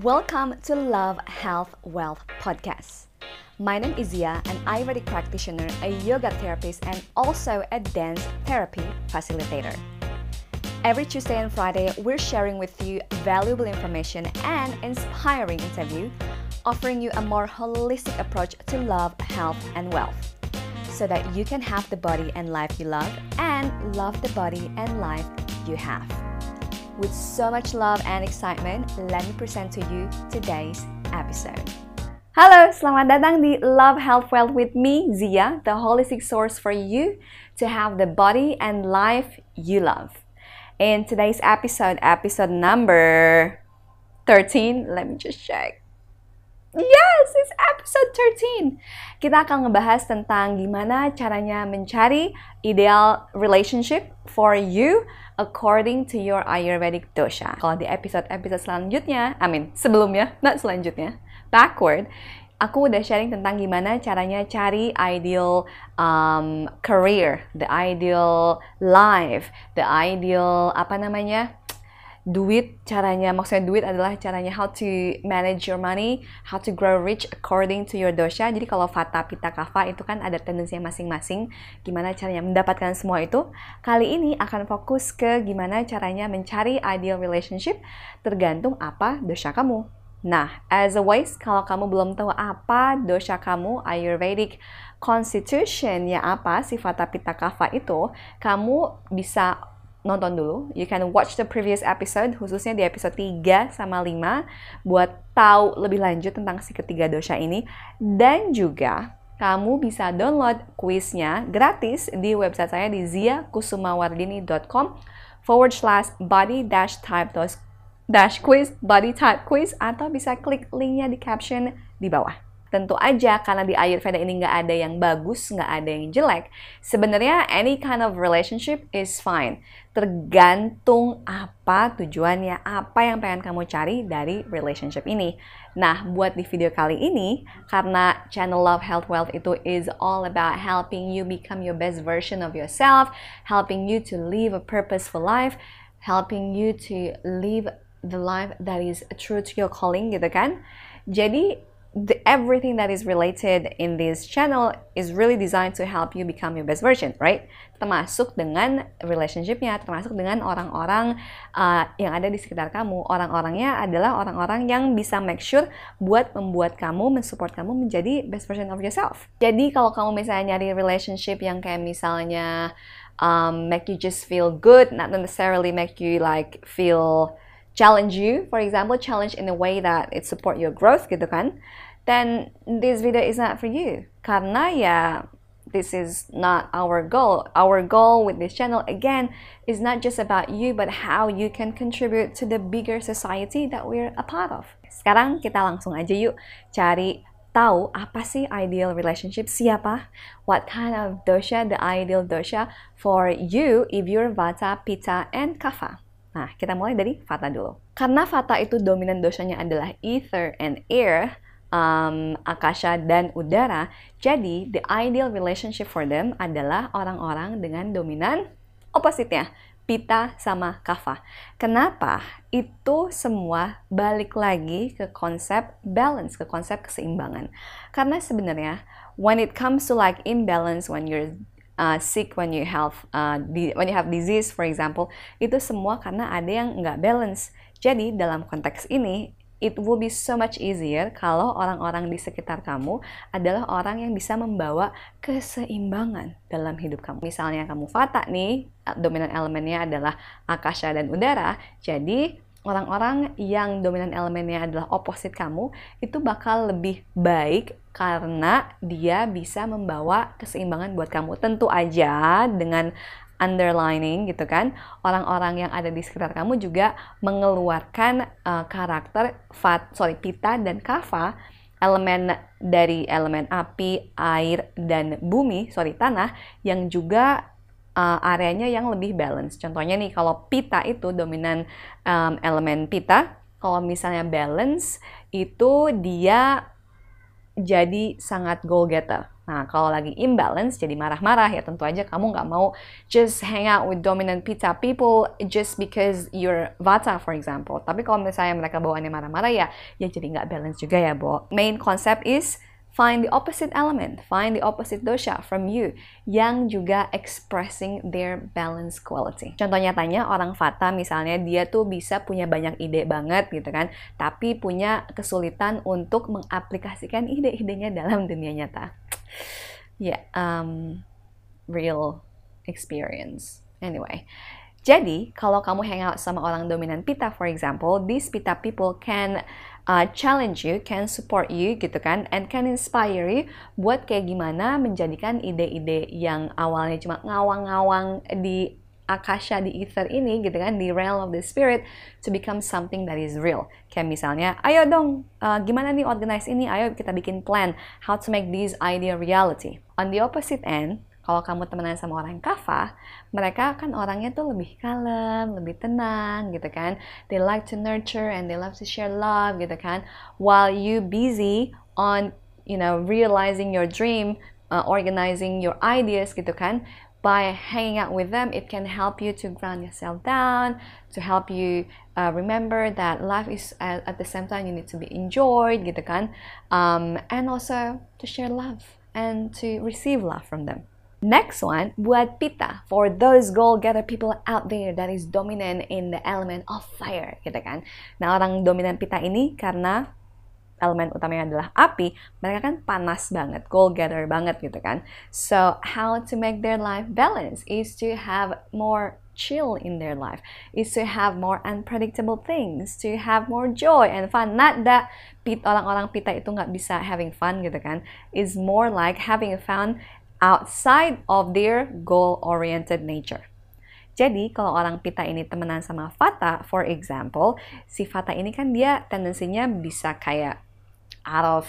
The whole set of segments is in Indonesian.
Welcome to Love, Health, Wealth podcast. My name is Zia, an Ayurvedic practitioner, a yoga therapist, and also a dance therapy facilitator. Every Tuesday and Friday, we're sharing with you valuable information and inspiring interview, offering you a more holistic approach to love, health, and wealth, so that you can have the body and life you love and love the body and life you have. With so much love and excitement, let me present to you today's episode. Halo, selamat datang di Love Health Wealth with me, Zia, the holistic source for you to have the body and life you love. In today's episode, episode number 13, let me just check. Yes, it's episode 13. Kita akan ngebahas tentang gimana caranya mencari ideal relationship for you according to your Ayurvedic dosha. Kalau di episode-episode selanjutnya, I mean sebelumnya, not selanjutnya, backward, aku udah sharing tentang gimana caranya cari ideal um, career, the ideal life, the ideal apa namanya duit caranya maksudnya duit adalah caranya how to manage your money, how to grow rich according to your dosha. Jadi kalau vata, pitta, kapha itu kan ada tendensinya masing-masing. Gimana caranya mendapatkan semua itu? Kali ini akan fokus ke gimana caranya mencari ideal relationship tergantung apa dosha kamu. Nah, as always, kalau kamu belum tahu apa dosha kamu, Ayurvedic Constitution ya apa, sifat Pitta Kapha itu, kamu bisa nonton dulu. You can watch the previous episode, khususnya di episode 3 sama 5, buat tahu lebih lanjut tentang si ketiga dosha ini. Dan juga, kamu bisa download kuisnya gratis di website saya di ziakusumawardini.com forward slash body dash type dash quiz, body type quiz, atau bisa klik linknya di caption di bawah. Tentu aja karena di Ayurveda ini nggak ada yang bagus, nggak ada yang jelek. Sebenarnya any kind of relationship is fine. Tergantung apa tujuannya, apa yang pengen kamu cari dari relationship ini. Nah, buat di video kali ini, karena channel Love Health Wealth itu is all about helping you become your best version of yourself, helping you to live a purposeful life, helping you to live the life that is true to your calling gitu kan. Jadi the, everything that is related in this channel is really designed to help you become your best version, right? Termasuk dengan relationshipnya, termasuk dengan orang-orang uh, yang ada di sekitar kamu. Orang-orangnya adalah orang-orang yang bisa make sure buat membuat kamu, mensupport kamu menjadi best version of yourself. Jadi kalau kamu misalnya nyari relationship yang kayak misalnya um, make you just feel good, not necessarily make you like feel challenge you, for example, challenge in a way that it support your growth gitu kan, then this video is not for you. Karena ya this is not our goal. Our goal with this channel again is not just about you but how you can contribute to the bigger society that we're a part of. Sekarang kita langsung aja yuk cari tahu apa sih ideal relationship siapa? What kind of dosha the ideal dosha for you if you're Vata, Pitta, and Kapha? Nah, kita mulai dari Vata dulu. Karena Vata itu dominan dosanya adalah ether and air, um, akasha dan udara, jadi the ideal relationship for them adalah orang-orang dengan dominan opposite-nya, Pita sama Kapha. Kenapa? Itu semua balik lagi ke konsep balance, ke konsep keseimbangan. Karena sebenarnya when it comes to like imbalance when you're uh, sick when you have uh, when you have disease for example itu semua karena ada yang nggak balance jadi dalam konteks ini it will be so much easier kalau orang-orang di sekitar kamu adalah orang yang bisa membawa keseimbangan dalam hidup kamu. Misalnya kamu Vata nih, dominan elemennya adalah akasha dan udara, jadi orang-orang yang dominan elemennya adalah opposite kamu itu bakal lebih baik karena dia bisa membawa keseimbangan buat kamu. Tentu aja dengan underlining gitu kan orang-orang yang ada di sekitar kamu juga mengeluarkan uh, karakter fat sorry pita dan kava elemen dari elemen api air dan bumi sorry tanah yang juga uh, areanya yang lebih balance. Contohnya nih kalau pita itu dominan um, elemen pita, kalau misalnya balance itu dia jadi sangat goal getter. Nah, kalau lagi imbalance, jadi marah-marah ya tentu aja kamu nggak mau just hang out with dominant pizza people just because you're Vata, for example. Tapi kalau misalnya mereka bawaannya marah-marah ya, ya jadi nggak balance juga ya, Bo. Main concept is Find the opposite element, find the opposite dosha from you yang juga expressing their balance quality. Contoh nyatanya orang Vata misalnya dia tuh bisa punya banyak ide banget gitu kan, tapi punya kesulitan untuk mengaplikasikan ide-idenya dalam dunia nyata. Ya, yeah, um, real experience. Anyway, jadi kalau kamu hang out sama orang dominan Pita, for example, these Pita people can uh, challenge you, can support you gitu kan, and can inspire you buat kayak gimana menjadikan ide-ide yang awalnya cuma ngawang-ngawang di akasha di ether ini gitu kan di realm of the spirit to become something that is real. Kayak misalnya ayo dong uh, gimana nih organize ini? Ayo kita bikin plan how to make this idea reality. On the opposite end kalau kamu temenan sama orang kafa, mereka kan orangnya tuh lebih kalem, lebih tenang gitu kan. They like to nurture and they love to share love gitu kan. While you busy on you know realizing your dream, uh, organizing your ideas gitu kan. By hanging out with them, it can help you to ground yourself down, to help you uh, remember that life is at, at the same time you need to be enjoyed gitu kan. Um, and also to share love and to receive love from them. Next one, buat pita for those goal-getter people out there that is dominant in the element of fire, gitu kan. Nah, orang dominan pita ini karena elemen utamanya adalah api, mereka kan panas banget, goal-getter banget gitu kan. So, how to make their life balance is to have more chill in their life, is to have more unpredictable things, to have more joy and fun. Not that orang-orang pita itu nggak bisa having fun gitu kan. Is more like having fun outside of their goal-oriented nature. Jadi, kalau orang pita ini temenan sama Fata, for example, si Fata ini kan dia tendensinya bisa kayak out of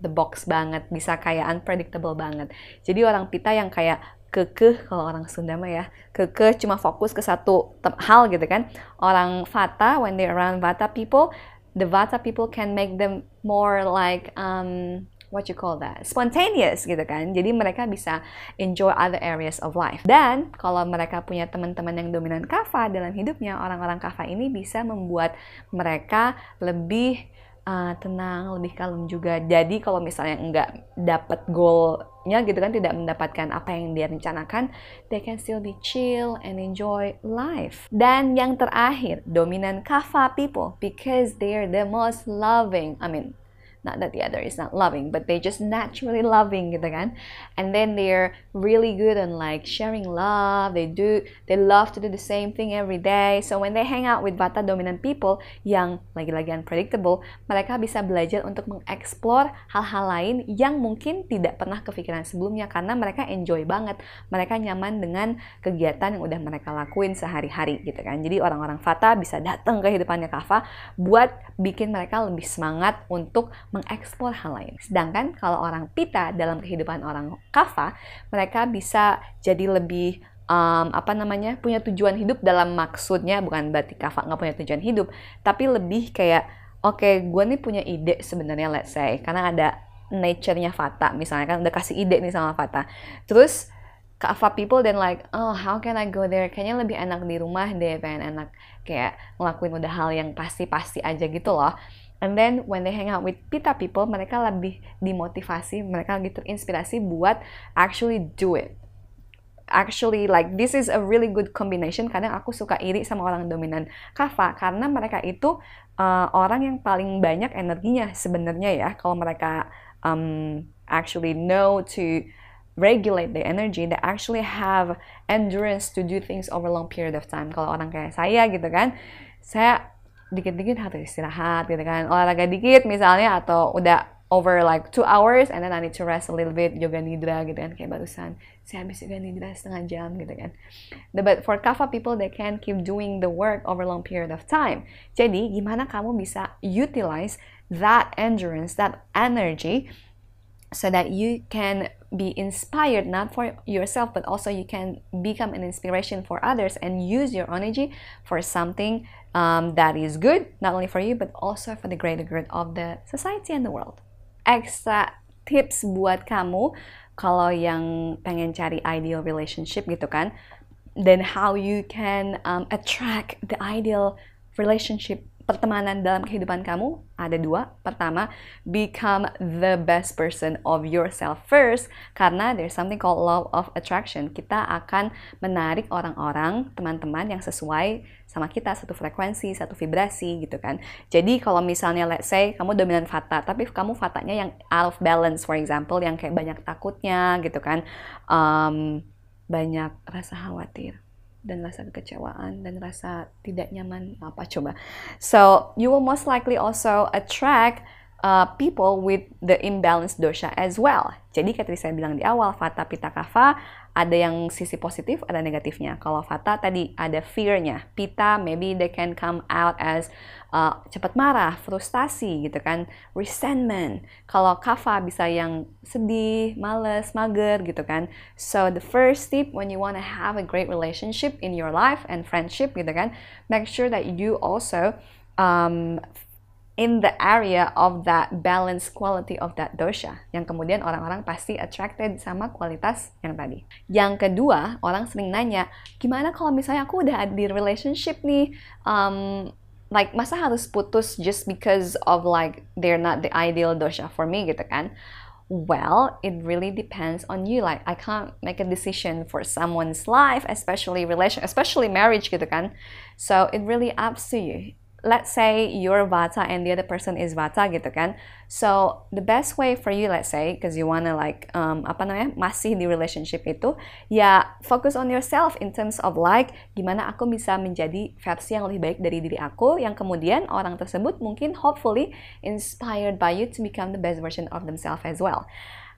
the box banget, bisa kayak unpredictable banget. Jadi orang pita yang kayak kekeh kalau orang Sunda mah ya kekeh cuma fokus ke satu hal gitu kan orang Vata when they around Vata people the Vata people can make them more like um, what you call that spontaneous gitu kan jadi mereka bisa enjoy other areas of life dan kalau mereka punya teman-teman yang dominan kava dalam hidupnya orang-orang kava ini bisa membuat mereka lebih uh, tenang, lebih kalem juga. Jadi kalau misalnya nggak dapat goalnya gitu kan, tidak mendapatkan apa yang dia rencanakan, they can still be chill and enjoy life. Dan yang terakhir, dominan kava people because they're the most loving. I mean, not that the other is not loving but they just naturally loving gitu kan? And then they're really good on like sharing love. They do they love to do the same thing every day. So when they hang out with Vata dominant people yang lagi-lagi unpredictable mereka bisa belajar untuk mengeksplor hal-hal lain yang mungkin tidak pernah kepikiran sebelumnya karena mereka enjoy banget. Mereka nyaman dengan kegiatan yang udah mereka lakuin sehari-hari gitu kan? Jadi orang-orang Vata bisa datang ke hidupannya Kava buat bikin mereka lebih semangat untuk mengeksplor hal lain. Sedangkan kalau orang pita dalam kehidupan orang kava, mereka bisa jadi lebih um, apa namanya punya tujuan hidup dalam maksudnya bukan berarti kava nggak punya tujuan hidup, tapi lebih kayak oke okay, gue nih punya ide sebenarnya let's say karena ada nature-nya Fata misalnya kan udah kasih ide nih sama Fata. Terus Kava people then like, oh how can I go there? Kayaknya lebih enak di rumah deh, pengen enak kayak ngelakuin udah hal yang pasti-pasti aja gitu loh. And then when they hang out with pita people, mereka lebih dimotivasi, mereka lebih terinspirasi buat actually do it. Actually, like this is a really good combination. Kadang aku suka iri sama orang dominan kava karena mereka itu uh, orang yang paling banyak energinya sebenarnya ya. Kalau mereka um, actually know to regulate the energy, they actually have endurance to do things over long period of time. Kalau orang kayak saya gitu kan, saya dikit-dikit harus istirahat gitu kan. Olahraga dikit misalnya atau udah over like two hours and then I need to rest a little bit yoga nidra gitu kan kayak barusan. Saya habis yoga nidra setengah jam gitu kan. But for kapha people they can keep doing the work over long period of time. Jadi gimana kamu bisa utilize that endurance that energy so that you can be inspired not for yourself but also you can become an inspiration for others and use your energy for something um, that is good not only for you but also for the greater good of the society and the world. Extra tips buat kamu kalau yang pengen cari ideal relationship gitu kan then how you can um, attract the ideal relationship pertemanan dalam kehidupan kamu ada dua. Pertama, become the best person of yourself first karena there's something called law of attraction. Kita akan menarik orang-orang, teman-teman yang sesuai sama kita satu frekuensi, satu vibrasi gitu kan. Jadi kalau misalnya let's say kamu dominan fata, tapi kamu fatanya yang out of balance for example yang kayak banyak takutnya gitu kan. Um, banyak rasa khawatir dan rasa kekecewaan dan rasa tidak nyaman apa coba. So you will most likely also attract uh, people with the imbalanced dosha as well. Jadi kayak saya bilang di awal, Vata Pitta Kapha ada yang sisi positif, ada negatifnya. Kalau Vata tadi ada fear-nya. Pitta maybe they can come out as uh, cepat marah, frustasi gitu kan, resentment. Kalau Kapha bisa yang sedih, males, mager gitu kan. So the first tip when you want to have a great relationship in your life and friendship gitu kan, make sure that you also um, in the area of that balance quality of that dosha yang kemudian orang-orang pasti attracted sama kualitas yang tadi. Yang kedua, orang sering nanya, gimana kalau misalnya aku udah ada di relationship nih, um, like masa harus putus just because of like they're not the ideal dosha for me gitu kan? Well, it really depends on you. Like I can't make a decision for someone's life, especially relation, especially marriage gitu kan. So it really up to you let's say you're Vata and the other person is Vata gitu kan. So the best way for you let's say because you wanna like um, apa namanya masih di relationship itu ya focus on yourself in terms of like gimana aku bisa menjadi versi yang lebih baik dari diri aku yang kemudian orang tersebut mungkin hopefully inspired by you to become the best version of themselves as well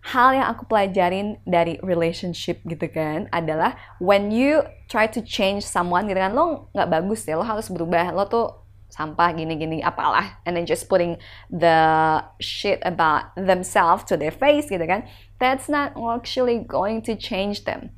hal yang aku pelajarin dari relationship gitu kan adalah when you try to change someone gitu kan lo nggak bagus ya lo harus berubah lo tuh sampah gini-gini apalah. And then just putting the shit about themselves to their face gitu kan. That's not actually going to change them.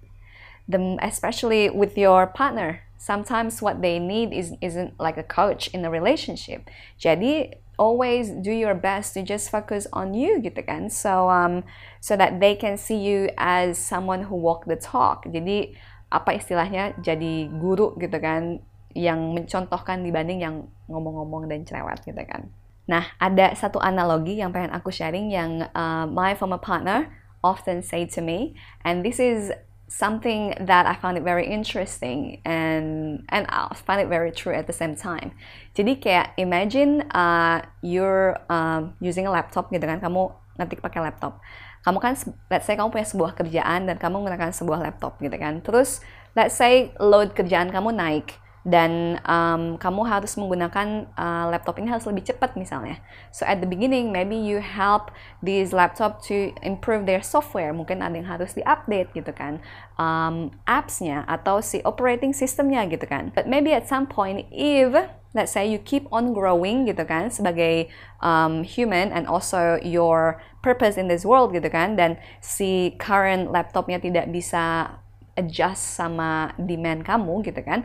The, especially with your partner sometimes what they need is isn't like a coach in a relationship. Jadi always do your best to just focus on you gitu kan. So um so that they can see you as someone who walk the talk. Jadi apa istilahnya? Jadi guru gitu kan yang mencontohkan dibanding yang ngomong-ngomong dan cerewet gitu kan. Nah, ada satu analogi yang pengen aku sharing yang uh, my former partner often say to me, and this is something that I found it very interesting and and I find it very true at the same time. Jadi kayak imagine uh, you're um, using a laptop gitu kan, kamu ngetik pakai laptop. Kamu kan, let's say kamu punya sebuah kerjaan dan kamu menggunakan sebuah laptop gitu kan. Terus, let's say load kerjaan kamu naik dan um, kamu harus menggunakan uh, laptop ini harus lebih cepat misalnya. So at the beginning maybe you help this laptop to improve their software. Mungkin ada yang harus diupdate gitu kan, um, apps-nya atau si operating systemnya gitu kan. But maybe at some point if let's say you keep on growing gitu kan sebagai um, human and also your purpose in this world gitu kan dan si current laptopnya tidak bisa adjust sama demand kamu gitu kan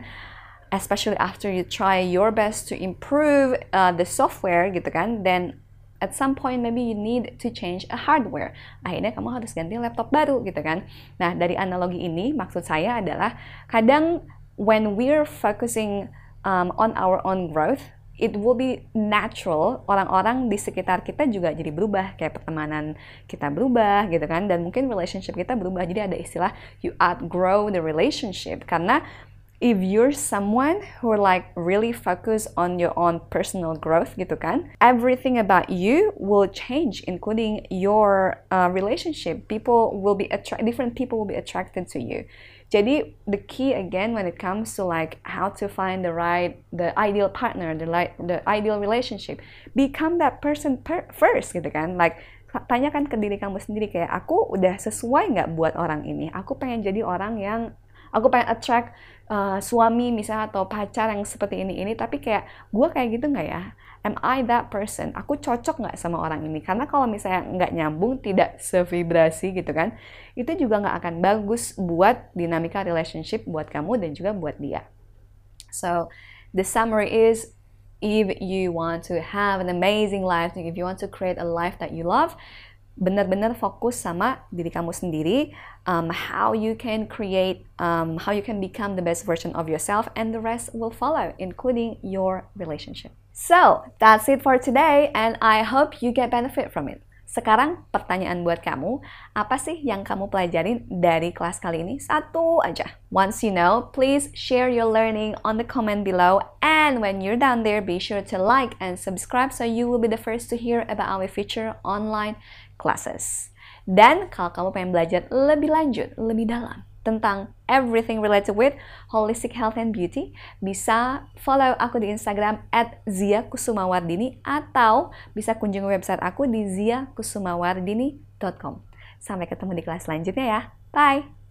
especially after you try your best to improve uh, the software gitu kan, then at some point maybe you need to change a hardware. Akhirnya kamu harus ganti laptop baru gitu kan. Nah, dari analogi ini maksud saya adalah kadang when we're focusing um, on our own growth, it will be natural orang-orang di sekitar kita juga jadi berubah kayak pertemanan kita berubah gitu kan dan mungkin relationship kita berubah jadi ada istilah you outgrow the relationship karena if you're someone who like really focus on your own personal growth gitu kan everything about you will change including your uh, relationship. People will be attract different people will be attracted to you. Jadi the key again when it comes to like how to find the right the ideal partner the like the ideal relationship become that person per first gitu kan. Like tanyakan ke diri kamu sendiri kayak aku udah sesuai nggak buat orang ini? Aku pengen jadi orang yang aku pengen attract uh, suami misalnya atau pacar yang seperti ini ini. Tapi kayak gue kayak gitu nggak ya? Am I that person? Aku cocok nggak sama orang ini? Karena kalau misalnya nggak nyambung tidak sevibrasi gitu kan itu juga nggak akan bagus buat dinamika relationship buat kamu dan juga buat dia. So the summary is if you want to have an amazing life if you want to create a life that you love benar-benar fokus sama diri kamu sendiri, um, how you can create, um, how you can become the best version of yourself, and the rest will follow, including your relationship. So, that's it for today, and I hope you get benefit from it. Sekarang pertanyaan buat kamu, apa sih yang kamu pelajarin dari kelas kali ini? Satu aja. Once you know, please share your learning on the comment below. And when you're down there, be sure to like and subscribe so you will be the first to hear about our future online classes. Dan kalau kamu pengen belajar lebih lanjut, lebih dalam, tentang everything related with holistic health and beauty, bisa follow aku di Instagram at Zia Kusumawardini atau bisa kunjungi website aku di ziakusumawardini.com. Sampai ketemu di kelas selanjutnya ya. Bye!